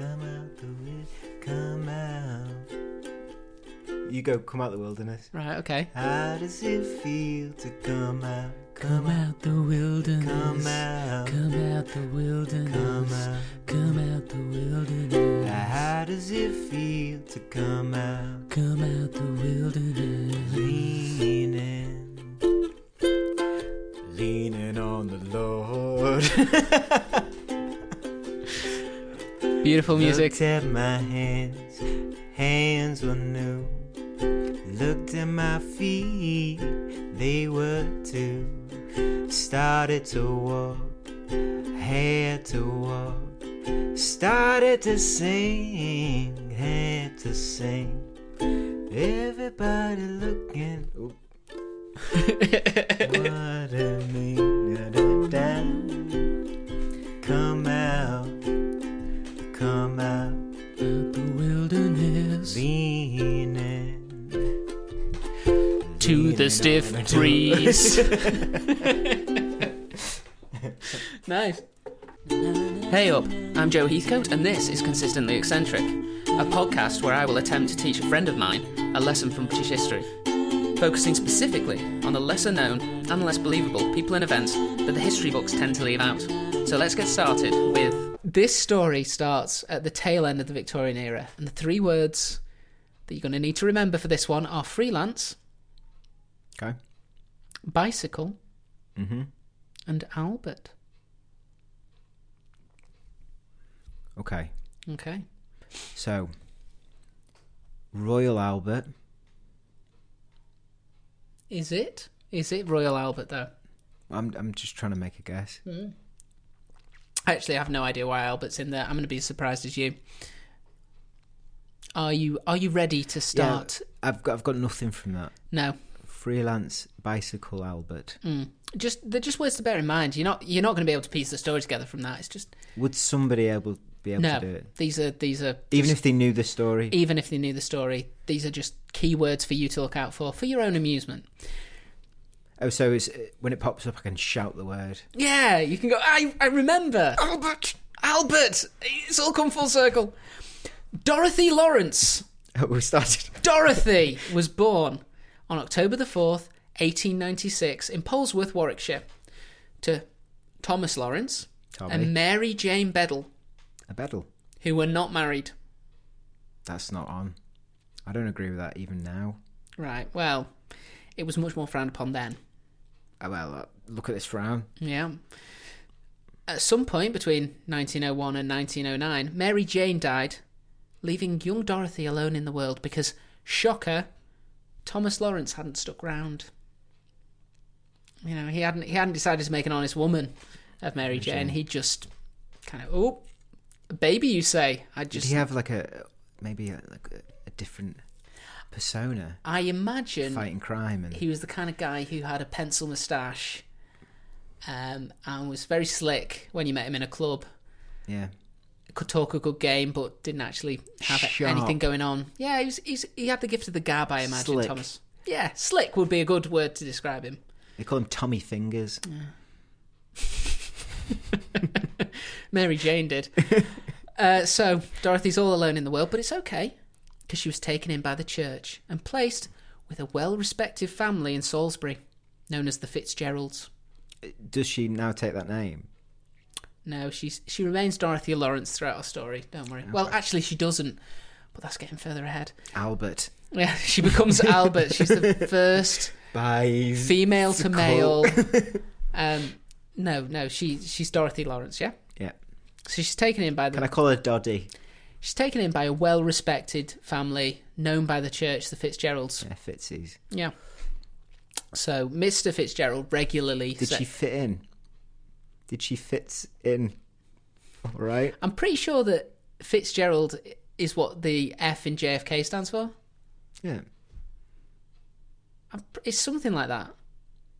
come out the wi- come out. You go, come out the wilderness. Right, okay. How does it feel to come out? Come, Come out the wilderness. Come out. Come out the wilderness. Come out. Come out the wilderness. How does it feel to come out? Come out the wilderness. Leaning, leaning on the Lord. Beautiful music. Looked at my hands, hands were new. Looked at my feet, they were too. Started to walk, had to walk. Started to sing, had to sing. Everybody looking. What a minute To the stiff breeze. nice. Hey up, I'm Joe Heathcote, and this is Consistently Eccentric, a podcast where I will attempt to teach a friend of mine a lesson from British history, focusing specifically on the lesser known and less believable people and events that the history books tend to leave out. So let's get started with. This story starts at the tail end of the Victorian era, and the three words that you're going to need to remember for this one are freelance, Okay. bicycle, Mm-hmm. and Albert. Okay. Okay. So, Royal Albert. Is it? Is it Royal Albert though? I'm I'm just trying to make a guess. Actually, I have no idea why Albert's in there. I'm going to be as surprised as you. Are you Are you ready to start? Yeah, I've got I've got nothing from that. No. Freelance bicycle Albert. Mm. Just they're just words to bear in mind. You're not You're not going to be able to piece the story together from that. It's just Would somebody able be able no. to do it? These are these are Even just- if they knew the story. even if they knew the story, these are just keywords for you to look out for for your own amusement. Oh, so it's, when it pops up, I can shout the word. Yeah, you can go. I I remember Albert. Albert. It's all come full circle. Dorothy Lawrence. Oh, we started. Dorothy was born on October the 4th, 1896, in Polesworth, Warwickshire, to Thomas Lawrence Tommy. and Mary Jane Bedell, a bedel. who were not married. That's not on. I don't agree with that even now. Right, well, it was much more frowned upon then. Oh, well, uh, look at this frown. Yeah. At some point between 1901 and 1909, Mary Jane died, leaving young Dorothy alone in the world because, shocker, Thomas Lawrence hadn't stuck round. You know, he hadn't he hadn't decided to make an honest woman of Mary Jane. He just kind of oh, a baby, you say? I Did just he have like a maybe a, like a, a different persona I imagine fighting crime and he was the kind of guy who had a pencil moustache, um, and was very slick when you met him in a club. yeah could talk a good game, but didn't actually have Sharp. anything going on. Yeah, he was, he's, he had the gift of the gab, I imagine, Slick. Thomas. Yeah, slick would be a good word to describe him. they call him Tommy Fingers. Mary Jane did. uh, so Dorothy's all alone in the world, but it's okay because she was taken in by the church and placed with a well-respected family in Salisbury, known as the Fitzgeralds. Does she now take that name? No, she's she remains Dorothy Lawrence throughout our story. Don't worry. Well, actually, she doesn't, but that's getting further ahead. Albert. Yeah, she becomes Albert. She's the first female to male. Um, no, no, she she's Dorothy Lawrence. Yeah, Yeah. so she's taken in by the Can I call her Doddy? she's taken in by a well-respected family known by the church, the Fitzgeralds. Yeah, Fitzies. Yeah. So Mr. Fitzgerald regularly. Did she fit in? Did she fit in? All right. I'm pretty sure that Fitzgerald is what the F in JFK stands for. Yeah. I'm, it's something like that.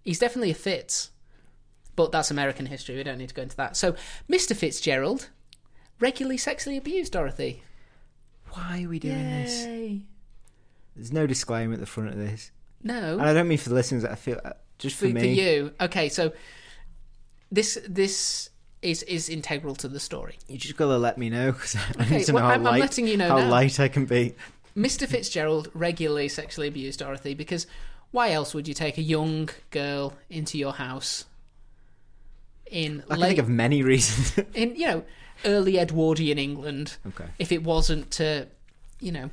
He's definitely a Fitz, but that's American history. We don't need to go into that. So Mr. Fitzgerald regularly sexually abused Dorothy. Why are we doing this? There's no disclaimer at the front of this, No. and I don't mean for the listeners. I feel uh, just for, for, me. for you. Okay, so this this is is integral to the story. You just gotta let me know because I Okay, need to know well, how I'm- I'm light letting you know how now. light I can be. Mr. Fitzgerald regularly sexually abused Dorothy because why else would you take a young girl into your house in I can late think of many reasons. in you know early Edwardian England okay. if it wasn't to you know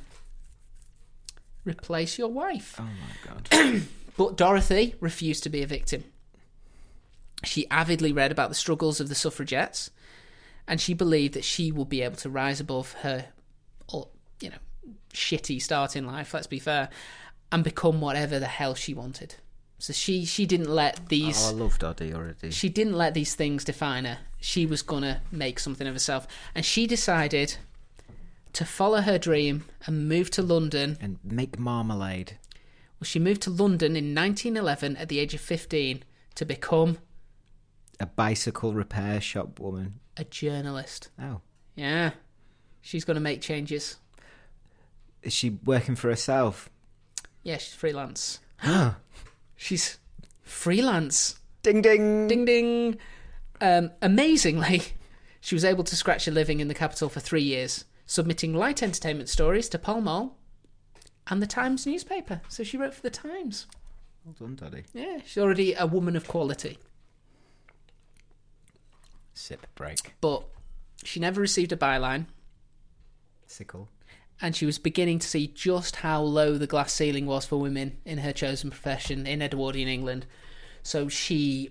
replace your wife? Oh my god. But Dorothy refused to be a victim. She avidly read about the struggles of the suffragettes, and she believed that she would be able to rise above her, you know, shitty start in life. Let's be fair, and become whatever the hell she wanted. So she she didn't let these Oh, I love Doddy already. she didn't let these things define her. She was gonna make something of herself, and she decided to follow her dream and move to London and make marmalade. well, she moved to London in 1911 at the age of 15 to become A bicycle repair shop woman. a journalist. Oh. Yeah. She's going to make changes. Is she working for herself? Yeah, she's freelance. She's freelance. ding ding. Ding ding. Um, amazingly, she was able to scratch a living in the capital for three years, submitting light entertainment stories to Pall Mall and the Times newspaper. So she wrote for the Times. Well done, Daddy. Yeah, she's already a woman of quality. Sip break. But she never received a byline. Sickle. and she was beginning to see just how low the glass ceiling was for women in her chosen profession in Edwardian England. So she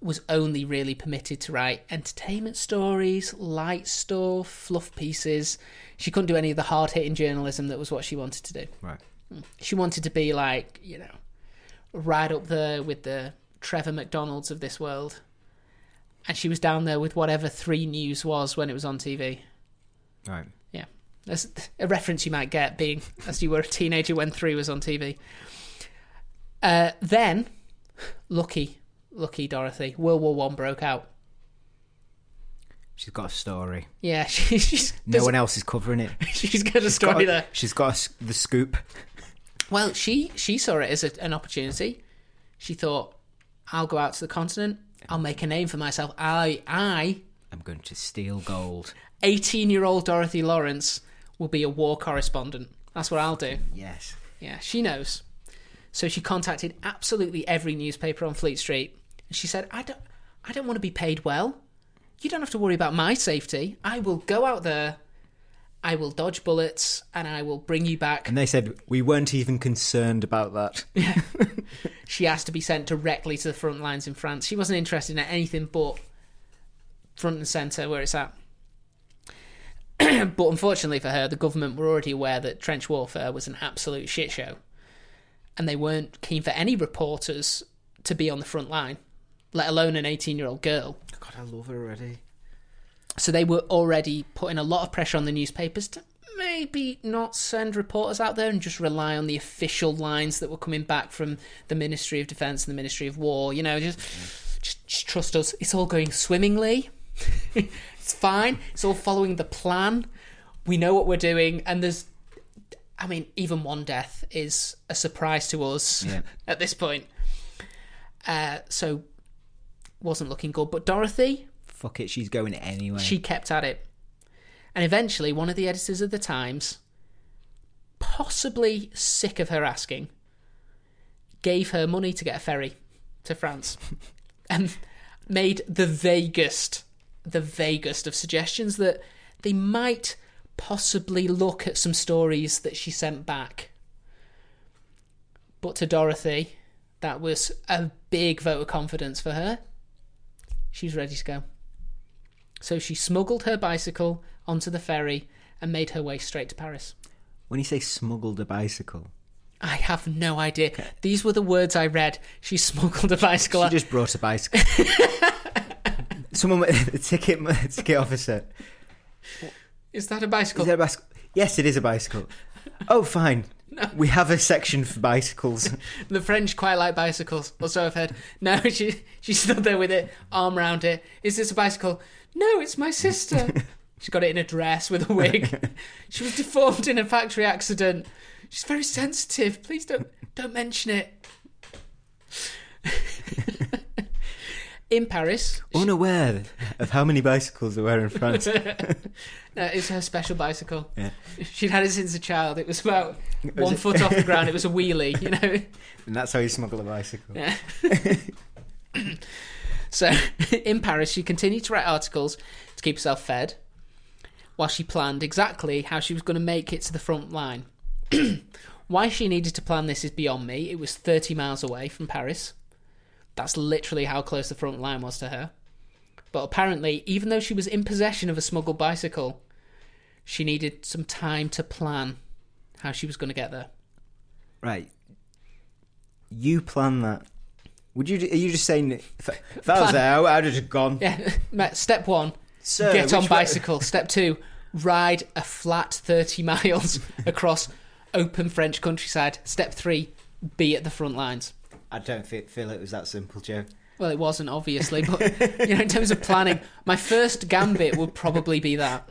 was only really permitted to write entertainment stories, light stuff, fluff pieces. She couldn't do any of the hard hitting journalism that was what she wanted to do. Right. Mm. She wanted to be like, you know, right up there with the Trevor McDonalds of this world. And she was down there with whatever three news was when it was on TV. Right. Yeah, that's a reference you might get being as you were a teenager when three was on TV. Uh, then, lucky, lucky Dorothy, World War One broke out. She's got a story. Yeah, she, she's No one else is covering it. she's got a story Got a- there. She's got a the scoop. Well, she she saw it as a, an opportunity. She thought, "I'll go out to the continent. I'll make a name for myself. I I, I'm going to steal gold. eighteen year old Dorothy Lawrence, will be a war correspondent. That's what I'll do." Yes. Yeah, she knows. So she contacted absolutely every newspaper on Fleet Street. And she said, I don't, I don't want to be paid well. You don't have to worry about my safety. I will go out there, I will dodge bullets, and I will bring you back. And they said we weren't even concerned about that. She has to be sent directly to the front lines in France. She wasn't interested in anything but front and centre where it's at. but unfortunately for her, the government were already aware that trench warfare was an absolute shit show. And they weren't keen for any reporters to be on the front line, let alone an 18 year old girl. God, I love her already. So they were already putting a lot of pressure on the newspapers to maybe not send reporters out there and just rely on the official lines that were coming back from the Ministry of Defence and the Ministry of War. You know, just just, just trust us. It's all going swimmingly. it's fine. It's all following the plan. We know what we're doing, and there's. I mean, even one death is a surprise to us Yeah. at this point. Uh, so, wasn't looking good. But Dorothy, Fuck it, she's going anyway. she kept at it. And eventually, one of the editors of the Times, possibly sick of her asking, gave her money to get a ferry to France and made the vaguest, the vaguest of suggestions that they might possibly look at some stories that she sent back. But to Dorothy, that was a big vote of confidence for her. She was ready to go. So she smuggled her bicycle onto the ferry and made her way straight to Paris. when you say smuggled a bicycle, I have no idea. These were the words I read. She smuggled a bicycle. she just brought a bicycle. Someone, the ticket, ticket officer. Is that a bicycle? Is that a bicycle? Yes, it is a bicycle. Oh, fine. We have a section for bicycles. The French quite like bicycles, or so I've heard. No, she she stood there with it, arm round it. Is this a bicycle? No, it's my sister. She's got it in a dress with a wig. she was deformed in a factory accident. She's very sensitive. Please don't don't mention it. in Paris. Unaware of how many bicycles there were in France. no, it's her special bicycle. Yeah. She'd had it since a child. It was about Was one it- foot off the ground. It was a wheelie, you know. And that's how you smuggle a bicycle. Yeah. so in Paris, she continued to write articles to keep herself fed, while she planned exactly how she was going to make it to the front line. Why she needed to plan this is beyond me. It was 30 miles away from Paris. That's literally how close the front line was to her. But apparently, even though she was in possession of a smuggled bicycle, she needed some time to plan how she was going to get there. Right. You plan that. Would you? Are you just saying? that If, if I was there, I would have just gone. Yeah, step one, Sir, get on which way- bicycle. Step two, ride a flat 30 miles across open French countryside. Step three, be at the front lines. I don't feel, feel it was that simple, Joe. Well, it wasn't obviously, but you know, in terms of planning, my first gambit would probably be that.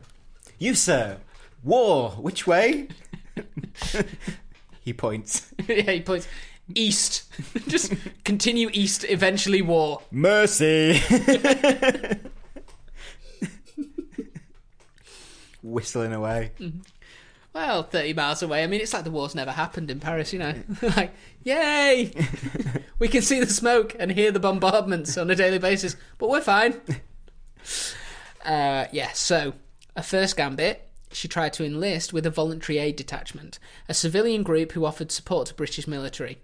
You, sir. War. Which way? he points. yeah, he points east. Just continue east. Eventually, war. Mercy. Whistling away. Well, 30 miles away. I mean, it's like the war's never happened in Paris, you know. like, yay! we can see the smoke and hear the bombardments on a daily basis, but we're fine. Uh, yeah, so, a first gambit, she tried to enlist with a voluntary aid detachment, a civilian group who offered support to British military.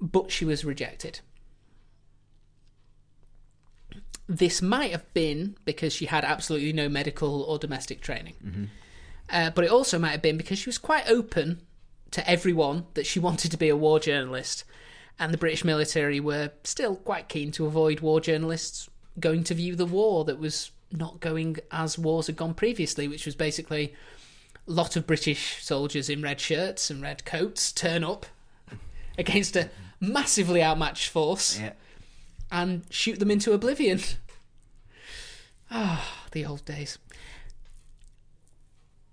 But she was rejected. This might have been because she had absolutely no medical or domestic training. Uh, but it also might have been because she was quite open to everyone that she wanted to be a war journalist. And the British military were still quite keen to avoid war journalists going to view the war that was not going as wars had gone previously, which was basically a lot of British soldiers in red shirts and red coats turn up against a massively outmatched force Yeah. And shoot them into oblivion. Ah, the old days.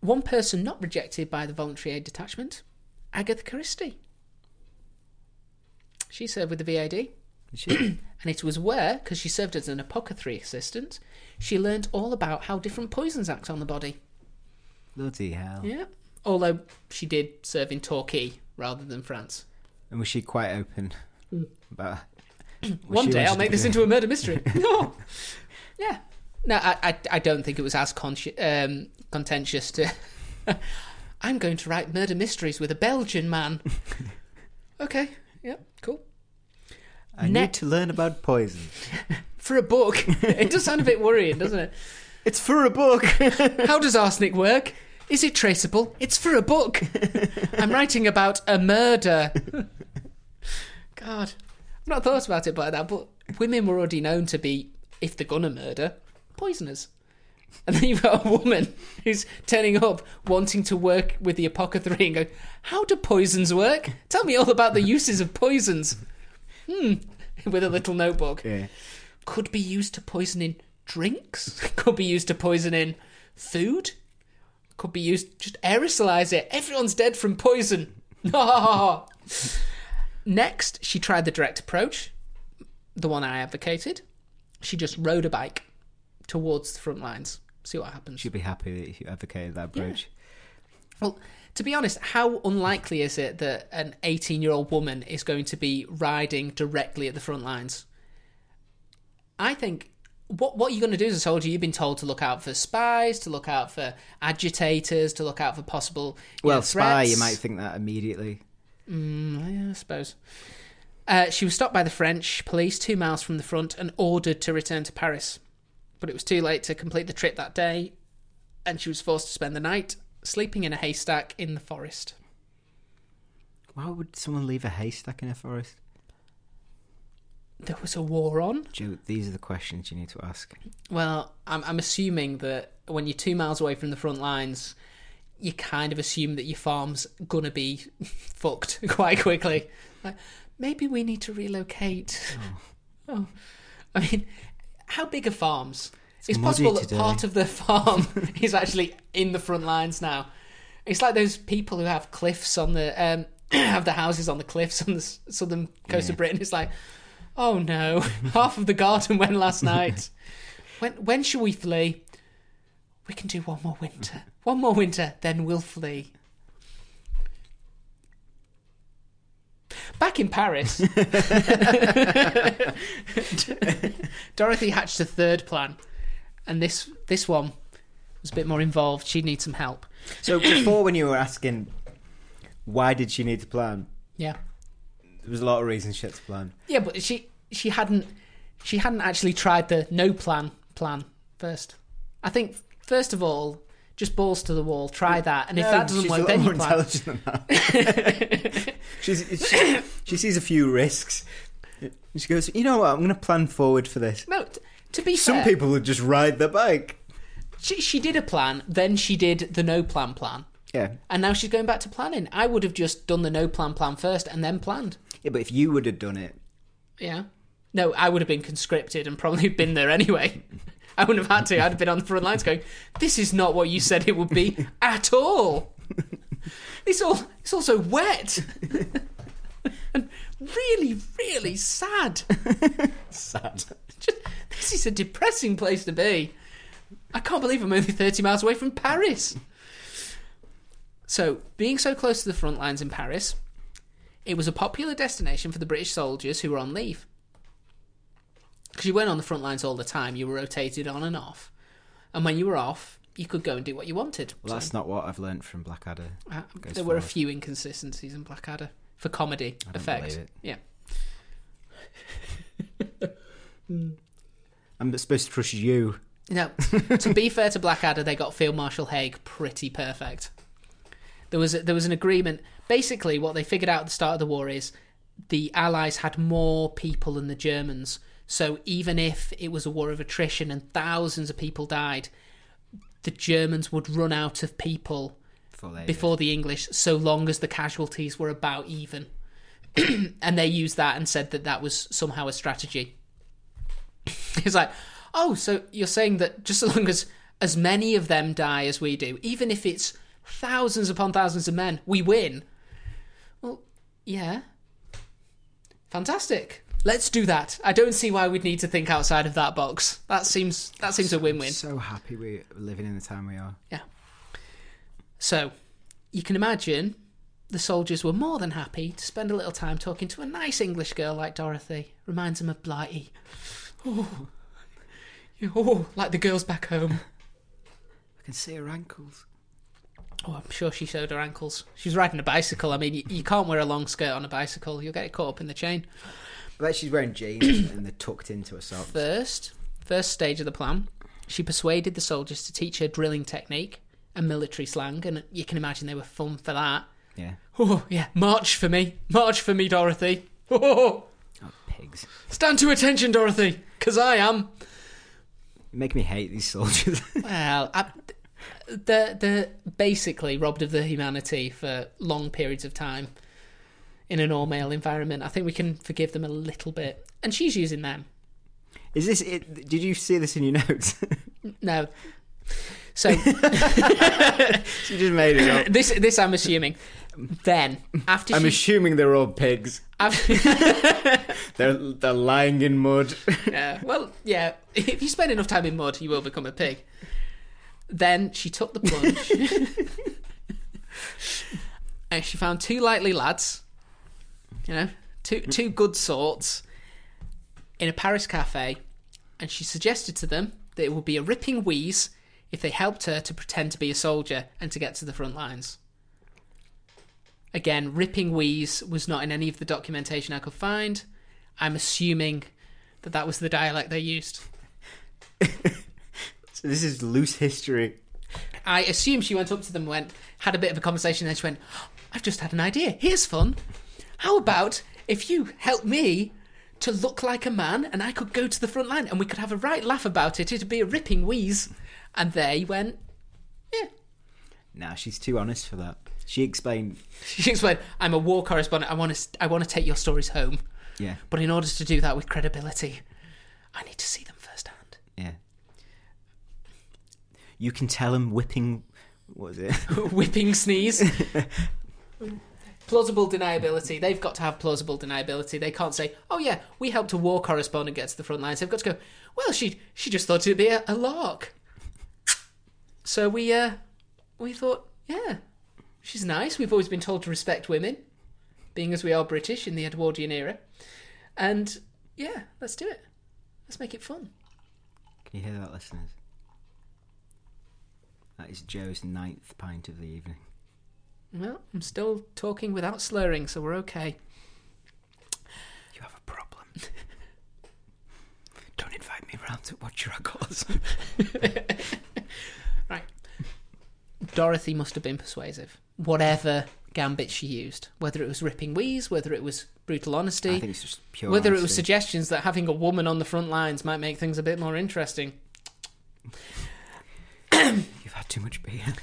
One person not rejected by the voluntary aid detachment, Agatha Christie. She served with the VAD, and it was where, because she served as an apothecary assistant, she learnt all about how different poisons act on the body. Bloody hell. Yeah. Although she did serve in Torquay rather than France. And was she quite open about was One day I'll make this into a murder mystery. no. Yeah. No, I, I, I don't think it was as consci- um, contentious to. I'm going to write murder mysteries with a Belgian man. okay. Yep. Cool. I Ne- need to learn about poison. For a book, it does sound a bit worrying, doesn't it? It's for a book. How does arsenic work? Is it traceable? It's for a book. I'm writing about a murder. God, I've not thought about it like that, but women were already known to be, if they're gonna murder, poisoners. And then you've got a woman who's turning up wanting to work with the apothecary and go, How do poisons work? Tell me all about the uses of poisons. Hmm. With a little notebook yeah. could be used to poison in drinks, could be used to poison in food, could be used just aerosolize it. Everyone's dead from poison. Next, she tried the direct approach, the one I advocated. She just rode a bike towards the front lines. See what happens. She'd be happy that you advocated that approach. Well, to be honest, how unlikely is it that an 18 year old woman is going to be riding directly at the front lines? I think what what you're going to do as a soldier, you've been told to look out for spies, to look out for agitators, to look out for possible. Well, know, spy, you might think that immediately. Mm, yeah, I suppose. Uh, she was stopped by the French police two miles from the front and ordered to return to Paris. But it was too late to complete the trip that day, and she was forced to spend the night sleeping in a haystack in the forest. Why would someone leave a haystack in a forest? There was a war on. Joe, these are the questions you need to ask. Well, I'm, I'm assuming that when you're two miles away from the front lines, you kind of assume that your farm's gonna be fucked quite quickly. Like, maybe we need to relocate. Oh. I mean, how big are farms? It's, muddy possible that today. part of the farm is actually in the front lines now. It's like those people who have cliffs on the um, have the houses on the cliffs on the southern coast of Britain. It's like, Oh no, half of the garden went last night. When when shall we flee? We can do one more winter. One more winter, then we'll flee. Back in Paris, Dorothy hatched a third plan, and this this one was a bit more involved. She'd need some help. So before, when you were asking, why did she need to plan? Yeah, There was a lot of reasons she had to plan. yeah, but she she hadn't she hadn't actually tried the no plan plan first. I think first of all, just balls to the wall, try that, and if that doesn't work, then you plan. intelligent than that. she's, she, she sees a few risks. She goes, you know what? I'm going to plan forward for this. No, t- to be fair Some fair, people would just ride their bike. she, she did a plan, then she did the no plan plan, Yeah, and now she's going back to planning. I would have just done the no plan plan first and then planned. yeah. But if you would have done it, Yeah. No, I would have been conscripted and probably been there anyway. I wouldn't have had to. I'd have been on the front lines going, "This is not what you said it would be at all. It's all. It's also wet and really, really sad. sad. Just, this is a depressing place to be. I can't believe I'm only 30 miles away from Paris. So, being so close to the front lines in Paris, it was a popular destination for the British soldiers who were on leave. Because you weren't on the front lines all the time, you were rotated on and off. And when you were off, you could go and do what you wanted. Well, that's not what I've learnt from Blackadder. Uh, there were a few inconsistencies in Blackadder for comedy I effect. Yeah. I'm supposed to trust you. No, to be fair to Blackadder, they got Field Marshal Haig pretty perfect. There was a, there was an agreement. Basically, what they figured out at the start of the war is the Allies had more people than the Germans. So even if it was a war of attrition and thousands of people died, the Germans would run out of people Before before the English, so long as the casualties were about even. and they used that and said that that was somehow a strategy. it's like, oh, so you're saying that just as long as as many of them die as we do, even if it's thousands upon thousands of men, we win. Well, yeah. Fantastic. Let's do that. I don't see why we'd need to think outside of that box. That seems that seems a win-win. So happy we're living in the time we are. Yeah. So, you can imagine the soldiers were more than happy to spend a little time talking to a nice English girl like Dorothy. Reminds them of Blighty. Oh, oh like the girls back home. I can see her ankles. Oh, I'm sure she showed her ankles. She's riding a bicycle. I mean, you, you can't wear a long skirt on a bicycle. You'll get it caught up in the chain. She's wearing jeans and they're tucked into her socks. First, first stage of the plan, she persuaded the soldiers to teach her drilling technique and military slang, and you can imagine they were fun for that. Yeah. Oh, yeah, march for me. March for me, Dorothy. Oh, Oh, oh. oh pigs. stand to attention, Dorothy, because I am. You Make me hate these soldiers. Well, I, they're, they're basically robbed of their humanity for long periods of time in an all male environment. I think we can forgive them a little bit. And she's using them. Is this it? Did you see this in your notes? No. So she just made it up. this this I'm assuming. Then after I'm she, assuming they're all pigs. They're they're lying in mud. Yeah, well, yeah. If you spend enough time in mud, you will become a pig. Then she took the plunge, and she found two likely lads. You know, two two good sorts in a Paris cafe, and she suggested to them that it would be a ripping wheeze if they helped her to pretend to be a soldier and to get to the front lines. Again, ripping wheeze was not in any of the documentation I could find. I'm assuming that that was the dialect they used. So this is loose history. I assume she went up to them, went, had a bit of a conversation, and then she went, I've just had an idea. Here's fun. How about if you help me to look like a man and I could go to the front line and we could have a right laugh about it? It'd be a ripping wheeze. And there they went, yeah. Nah, she's too honest for that. She explained. She explained, I'm a war correspondent. I want to, I want to take your stories home. Yeah, But in order to do that with credibility, I need to see them firsthand. yeah. You can tell them whipping. What was it? Whipping sneeze. plausible deniability. They've got to have plausible deniability. They can't say, "Oh yeah, we helped a war correspondent get to the front lines." They've got to go, "Well, she she just thought it'd be a, a lark." So we uh we thought, yeah, she's nice. We've always been told to respect women, being as we are British in the Edwardian era, and yeah, let's do it. Let's make it fun. Can you hear that, listeners? That is Joe's ninth pint of the evening. Well, I'm still talking without slurring, so we're okay. You have a problem. Don't invite me round to watch your uncles. right. Dorothy must have been persuasive. Whatever gambit she used, whether it was ripping wheeze, whether it was brutal honesty, I think it's just pure. whether it was honesty. suggestions that having a woman on the front lines might make things a bit more interesting. You've had too much beer.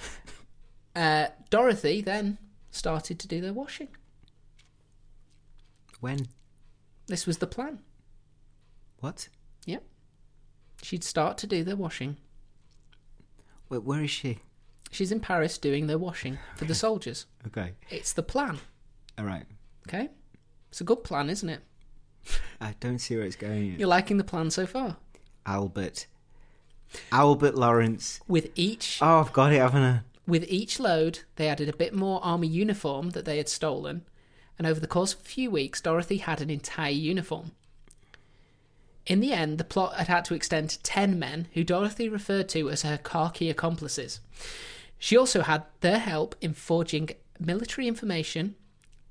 Uh, Dorothy then started to do their washing. When? This was the plan. What? Yep. She'd start to do their washing. Wait, where is she? She's in Paris doing their washing for the soldiers. Okay. It's the plan, All right. okay? It's a good plan, isn't it? I don't see where it's going. You're liking the plan so far? Albert. Albert Lawrence. With each Oh, I've got it, haven't I? With each load, they added a bit more army uniform that they had stolen, and over the course of a few weeks, Dorothy had an entire uniform. In the end, the plot had had to extend to 10 men who Dorothy referred to as her khaki accomplices. She also had their help in forging military information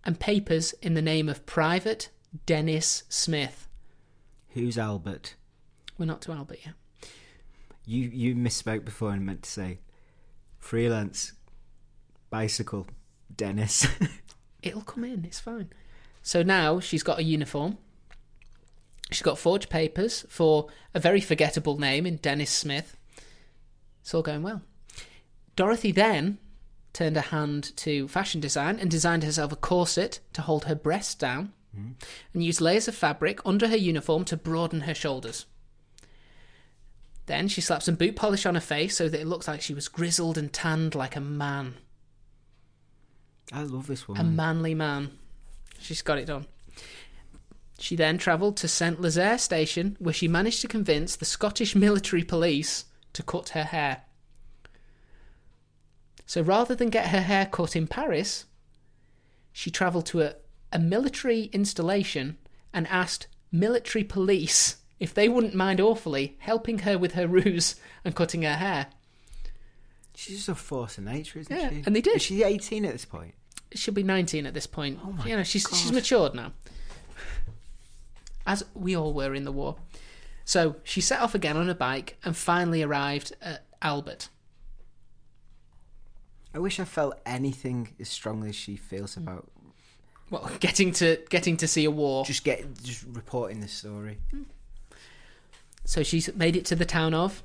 and papers in the name of Private Dennis Smith. Who's Albert? We're not to Albert yet. You you misspoke before and meant to say freelance bicycle Dennis. It'll come in, it's fine. So now she's got a uniform. She's got forged papers for a very forgettable name in Dennis Smith. It's all going well. Dorothy then turned her hand to fashion design and designed herself a corset to hold her breasts down mm. and used layers of fabric under her uniform to broaden her shoulders. Then she slapped some boot polish on her face so that it looked like she was grizzled and tanned like a man. I love this woman. A manly man. She's got it done. She then travelled to St. Lazare station, where she managed to convince the Scottish military police to cut her hair. So rather than get her hair cut in Paris, she travelled to a, a military installation and asked military police if they wouldn't mind awfully helping her with her ruse and cutting her hair. She's just a force of nature, isn't Yeah, she? and they did. Is she 18 at this point? she'll be 19 at this point. Oh my you know, she's she's matured now. As we all were in the war. So she set off again on a bike and finally arrived at Albert. I wish I felt anything as strongly as she feels mm. about Well, getting to getting to see a war. just get just reporting this story. Mm. So she's made it to the town of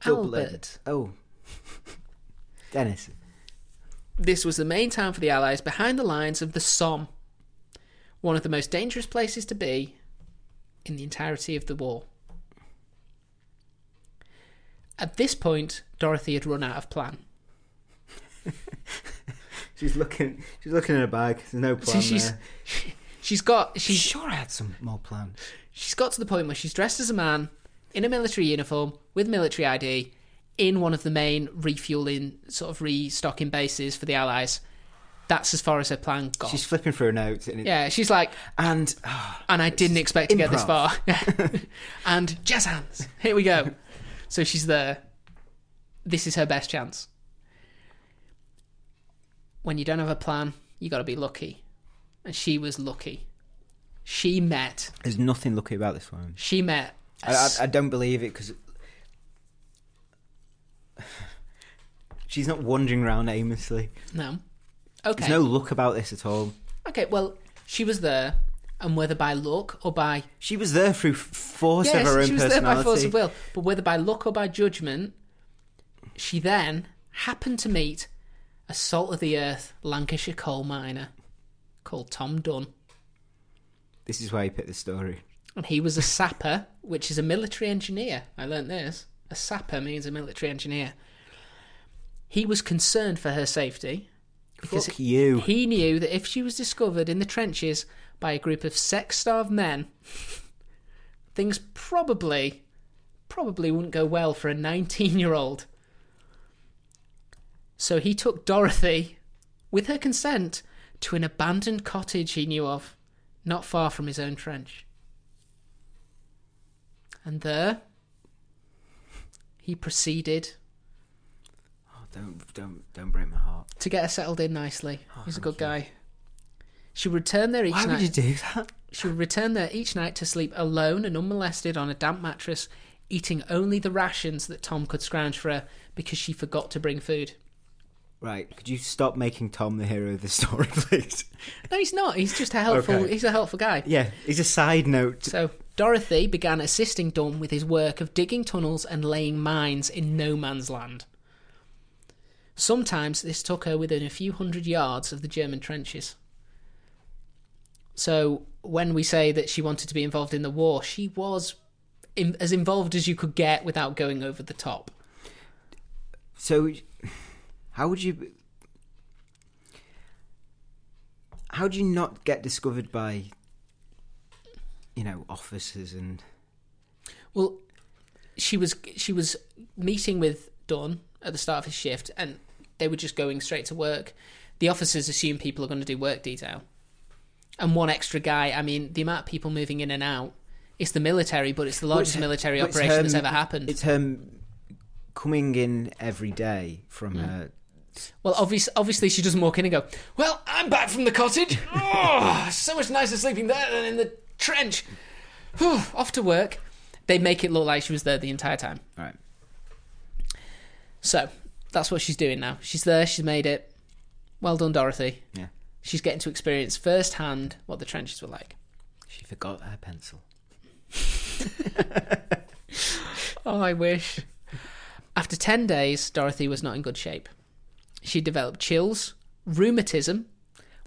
Dublin. Albert. Oh, Dennis. This was the main town for the Allies behind the lines of the Somme, one of the most dangerous places to be in the entirety of the war. At this point, Dorothy had run out of plan. She's looking. She's looking at her bag. There's no plan she's there. she's got She's sure I had some more plan. she's got to the point where she's dressed as a man in a military uniform with military ID in one of the main refueling sort of restocking bases for the Allies. That's as far as her plan got. She's flipping through her notes. And, it, yeah, she's like, and ah, and I didn't expect to get this far. and jazz hands. Here we go. So she's there. This is her best chance. When you don't have a plan, you got to be lucky. And she was lucky. She met. there's nothing lucky about this one. She met. a I, I, s- I don't believe it because she's not wandering around aimlessly. no. Okay. There's no luck about this at all. Okay. Well, she was there, and whether by luck or by She was there through force yes, of her own she was there by force of will, but whether by luck or by judgment, she then happened to meet a salt of the earth Lancashire coal miner called Tom Dunn. This is why you picked the story. And he was a sapper, which is a military engineer. I learnt this. A sapper means a military engineer. He was concerned for her safety Because Fuck you. he knew that if she was discovered in the trenches by a group of sex-starved men, things probably, probably wouldn't go well for a 19-year-old. So he took Dorothy, with her consent, to an abandoned cottage he knew of, not far from his own trench. And there, he proceeded Oh, don't don't don't break my heart. to get her settled in nicely. Oh, He's a good you. guy. She would return there each Why night. would you do that? She would return there each night to sleep alone and unmolested on a damp mattress, eating only the rations that Tom could scrounge for her because she forgot to bring food. Right, could you stop making Tom the hero of the story, please? No, he's not. He's just a helpful. Okay. He's a helpful guy. Yeah, he's a side note. So Dorothy began assisting Dunn with his work of digging tunnels and laying mines in no man's land. Sometimes this took her within a few hundred yards of the German trenches. So when we say that she wanted to be involved in the war, she was in, as involved as you could get without going over the top. So, how would you? How do you not get discovered by, you know, officers and? Well, she was she was meeting with Dunn at the start of his shift, and they were just going straight to work. The officers assume people are going to do work detail, and one extra guy. I mean, the amount of people moving in and out. It's the military, but it's the largest Well, it's- military operation her- that's ever happened. It's her coming in every day from mm. her. Well, obviously, obviously, she doesn't walk in and go, "Well, I'm back from the cottage. Oh, so much nicer sleeping there than in the trench. Whew, off to work." They make it look like she was there the entire time. Right. So that's what she's doing now. She's there. She's made it. Well done, Dorothy. Yeah. She's getting to experience firsthand what the trenches were like. She forgot her pencil. Oh, I wish. After 10 days, Dorothy was not in good shape. She developed chills, rheumatism.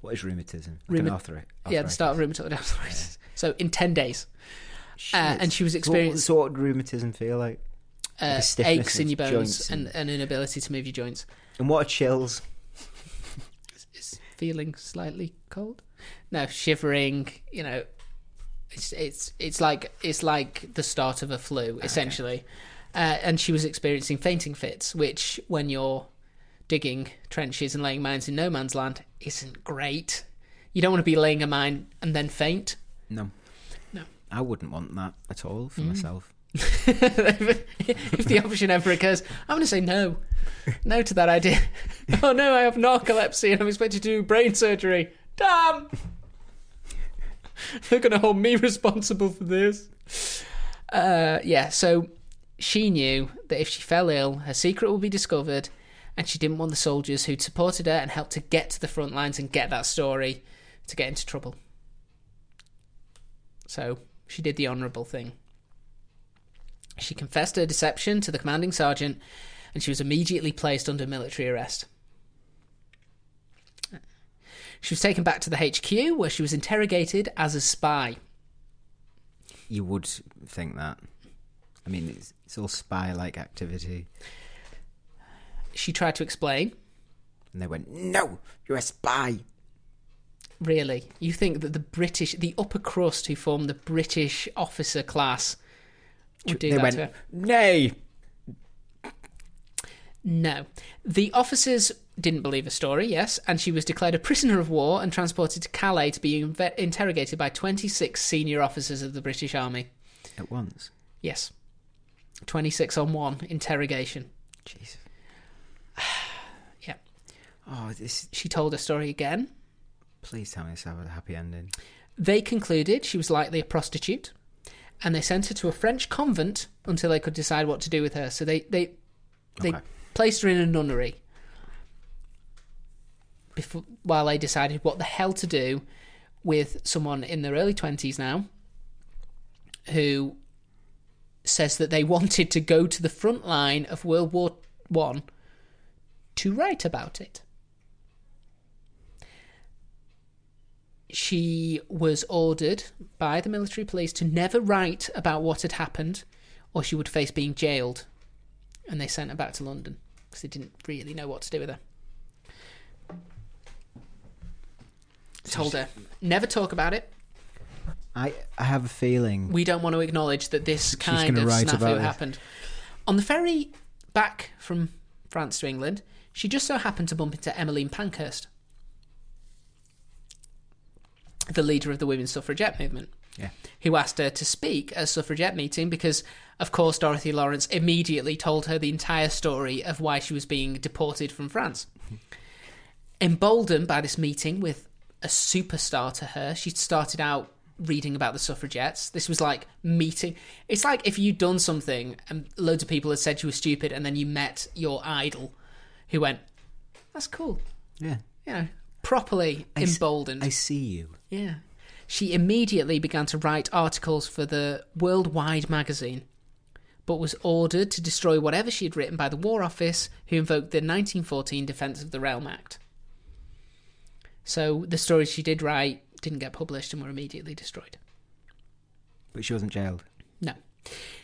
What is rheumatism? Like Rheuma- arthri- Yeah, the start of rheumatoid arthritis. So in 10 days. Uh, and she was experiencing So what would rheumatism feel like? uh, aches in your bones and, and- and an inability to move your joints. And what are chills? Is feeling slightly cold? No, shivering, you know. It's it's it's like it's like the start of a flu essentially. Uh, and she was experiencing fainting fits, which when you're digging trenches and laying mines in no man's land isn't great. You don't want to be laying a mine and then faint. No. No. I wouldn't want that at all for Mm. myself. if the option ever occurs, I'm going to say no. No to that idea. oh no, I have narcolepsy and I'm expected to do brain surgery. Damn! They're going to hold me responsible for this. Uh, yeah, so she knew that if she fell ill, her secret would be discovered, and she didn't want the soldiers who'd supported her and helped to get to the front lines and get that story to get into trouble. So she did the honourable thing. She confessed her deception to the commanding sergeant, and she was immediately placed under military arrest. She was taken back to the HQ, where she was interrogated as a spy. You would think that. I mean, it's, it's all spy-like activity. She tried to explain. And they went, "No, you're a spy." Really, you think that the British, the upper crust who form the British officer class, would do they that went, to her? "Nay." No. The officers didn't believe her story, yes, and she was declared a prisoner of war and transported to Calais to be inve- interrogated by 26 senior officers of the British Army. At once. Yes. 26 on one interrogation. Jesus. Oh, this. She told her story again. Please tell me this have a happy ending. They concluded she was likely a prostitute, and they sent her to a French convent until they could decide what to do with her. So they they they Okay. placed her in a nunnery before while they decided what the hell to do with someone in their early twenties now who says that they wanted to go to the front line of World War One to write about it. She was ordered by the military police to never write about what had happened or she would face being jailed. And they sent her back to London because they didn't really know what to do with her. told her, never talk about it. I I have a feeling. We don't want to acknowledge that this kind of snafu happened. On the ferry back from France to England, she just so happened to bump into Emmeline Pankhurst, the leader of the women's suffragette movement. Yeah. who asked her to speak at a suffragette meeting because, of course, Dorothy Lawrence immediately told her the entire story of why she was being deported from France. Emboldened by this meeting with a superstar to her, she started out reading about the suffragettes. This was like meeting. It's like if you'd done something and loads of people had said you were stupid, and then you met your idol who went, That's cool. Yeah. You know, properly I s- emboldened. I see you. Yeah. She immediately began to write articles for the Worldwide magazine, but was ordered to destroy whatever she had written by the War Office, who invoked the 1914 Defence of the Realm Act. So the stories she did write didn't get published and were immediately destroyed. But she wasn't jailed. No.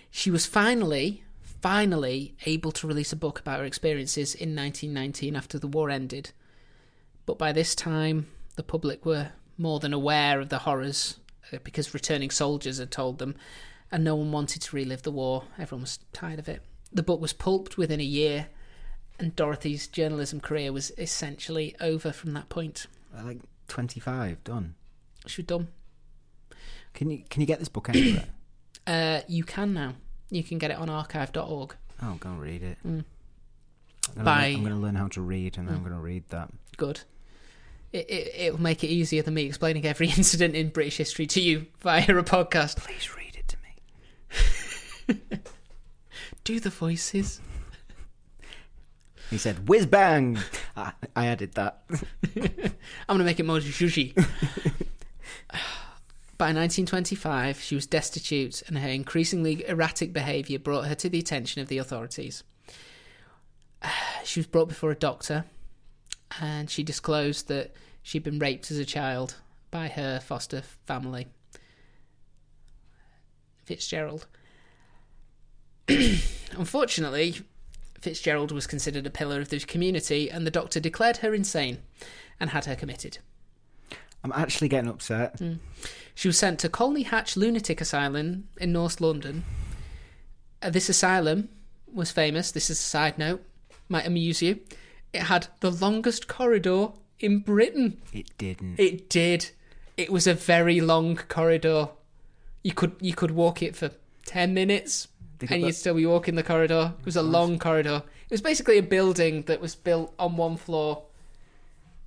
She was finally, finally able to release a book about her experiences in 1919 after the war ended. But by this time, the public were more than aware of the horrors uh, because returning soldiers had told them, and no one wanted to relive the war. Everyone was tired of it. The book was pulped within a year, and Dorothy's journalism career was essentially over from that point. Like twenty five done. She was done. Can you can you get this book anywhere? Uh, you can now. You can get it on archive.org. oh, go read it. Mm. I'm gonna, By- learn, I'm going to learn how to read, and I'm Mm. going to read that. good. It, it, it'll make it easier than me explaining every incident in British history to you via a podcast. Please read it to me. Do the voices. He said, "Whiz bang!" I, I added that. I'm going to make it more zhuzhy. By 1925, she was destitute, and her increasingly erratic behaviour brought her to the attention of the authorities. She was brought before a doctor, and she disclosed that she'd been raped as a child by her foster family, Fitzgerald. Unfortunately, Fitzgerald was considered a pillar of the community, and the doctor declared her insane and had her committed. I'm actually getting upset. She was sent to Colney Hatch Lunatic Asylum in North London. Uh, this asylum was famous. This is a side note, might amuse you. It had the longest corridor in Britain. It didn't. It did. It was a very long corridor. You could you could walk it for ten minutes, and you'd still be walking the corridor. It was a long corridor. It was basically a building that was built on one floor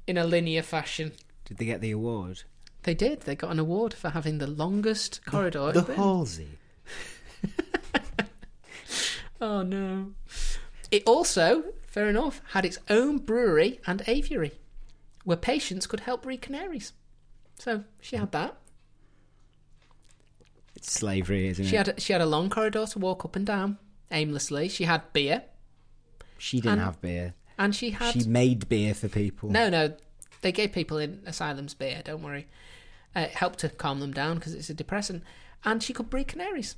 in a linear fashion. Did they get the award? They did. They got an award for having the longest corridor. The Britain. Halsey. Oh no. It also, fair enough, had its own brewery and aviary where patients could help breed canaries. So she had that. It's slavery, isn't She it? had she had a long corridor to walk up and down aimlessly. She had beer she didn't and- have beer. and she had She made beer for people. no no. They gave people in asylums beer. Don't worry. Uh, it helped to calm them down because it's a depressant. And she could breed canaries,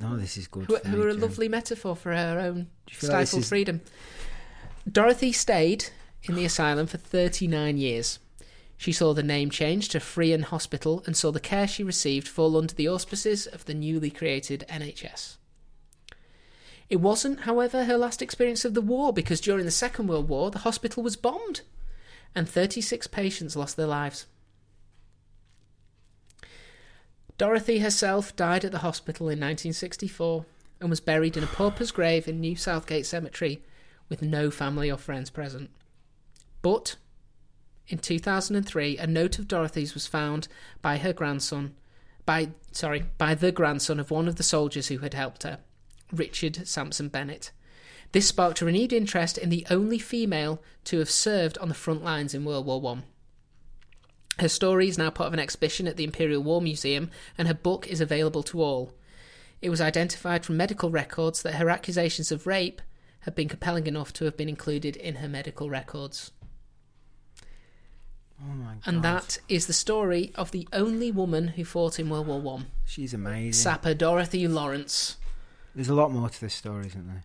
No, this is good. who, who are a lovely metaphor for her own feel like stifled is- freedom. Dorothy stayed in the asylum for 39 years. She saw the name change to Friern Hospital and saw the care she received fall under the auspices of the newly created NHS. It wasn't, however, her last experience of the war because during the Second World War the hospital was bombed and 36 patients lost their lives. Dorothy herself died at the hospital in 1964 and was buried in a pauper's grave in New Southgate Cemetery with no family or friends present. But in 2003, a note of Dorothy's was found by her grandson, by sorry, by the grandson of one of the soldiers who had helped her, Richard Sampson Bennett. This sparked a renewed interest in the only female to have served on the front lines in World War One. Her story is now part of an exhibition at the Imperial War Museum, and her book is available to all. It was identified from medical records that her accusations of rape had been compelling enough to have been included in her medical records. Oh my god. And that is the story of the only woman who fought in World War One, She's amazing. Sapper Dorothy Lawrence. There's a lot more to this story, isn't there?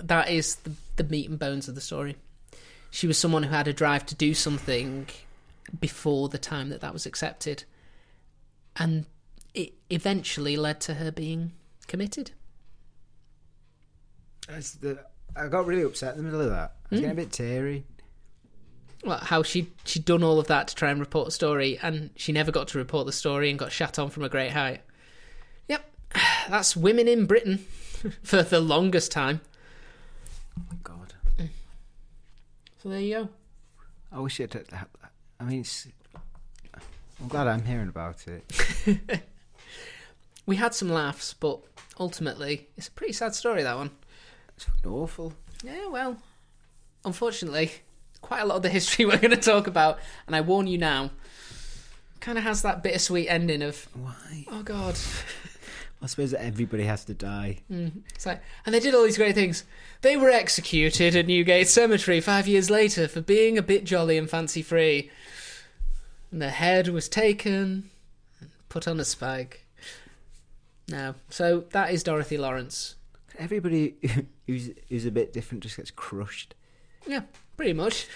That is the, the meat and bones of the story. She was someone who had a drive to do something before the time that that was accepted, and it eventually led to her being committed. The, I got really upset in the middle of that. I was Hmm. getting a bit teary. Well, how she she'd done all of that to try and report a story, and she never got to report the story and got shat on from a great height. Yep, that's women in Britain for the longest time. Oh my god. So there you go. Oh, I wish it. Had. I mean, it's, I'm glad I'm hearing about it. We had some laughs, but ultimately, it's a pretty sad story. That one. It's awful. Yeah, well, unfortunately, quite a lot of the history we're going to talk about, and I warn you now, kind of has that bittersweet ending of, Why? oh god. I suppose that everybody has to die. Mm. It's like, and they did all these great things. They were executed at Newgate Cemetery five years later for being a bit jolly and fancy free. And their head was taken and put on a spike. No. So that is Dorothy Lawrence. Everybody who's who's a bit different just gets crushed. Yeah, pretty much.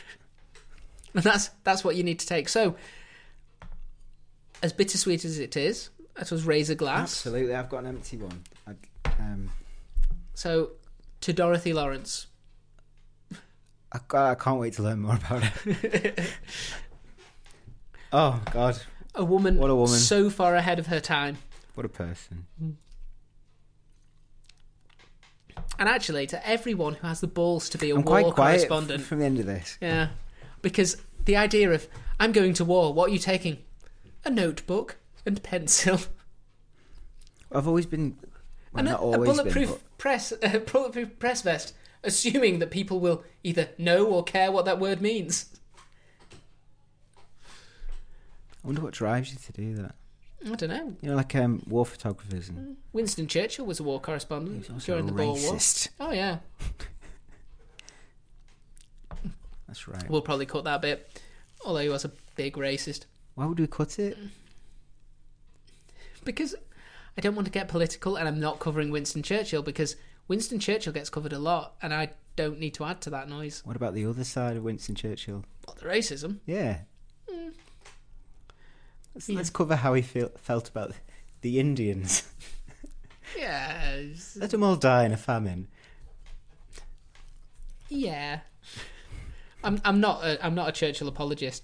And that's that's what you need to take. So as bittersweet as it is, us raise a glass. Absolutely, I've got an empty one. I, um, So to Dorothy Lawrence. I, I can't wait to learn more about it. oh God, A woman, What a woman. so far ahead of her time. what a person! And actually, to everyone who has the balls to be a I'm war quite quiet correspondent, from the end of this. yeah, because the idea of I'm going to war, what are you taking? A notebook and pencil I've always been, well, and a, not a bulletproof been, but press, a bulletproof press vest, assuming that people will either know or care what that word means. I wonder what drives you to do that. I don't know. You know, like um, war photographers and Winston Churchill was a war correspondent during the Boer War. Oh yeah, That's right. we'll probably cut that bit. Although he was a big racist. Why would we cut it? Because I don't want to get political and I'm not covering Winston Churchill because Winston Churchill gets covered a lot and I don't need to add to that noise. What about the other side of Winston Churchill? What the racism? Yeah. Hmm. Let's, Yeah. let's cover how he feel, felt about the Indians. yes. Let them all die in a famine. Yeah. I'm I'm not a, I'm not a Churchill apologist,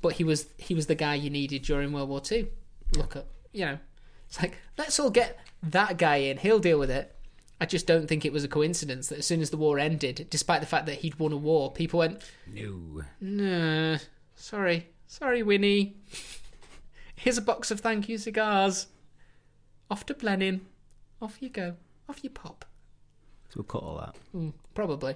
but he was he was the guy you needed during World War Two. Look at you know, it's like let's all get that guy in. He'll deal with it. I just don't think it was a coincidence that as soon as the war ended, despite the fact that he'd won a war, people went, No. No, sorry, sorry, Winnie. Here's a box of thank you cigars. Off to Blenheim. Off you go. Off you pop. So we'll cut all that. Mm, probably.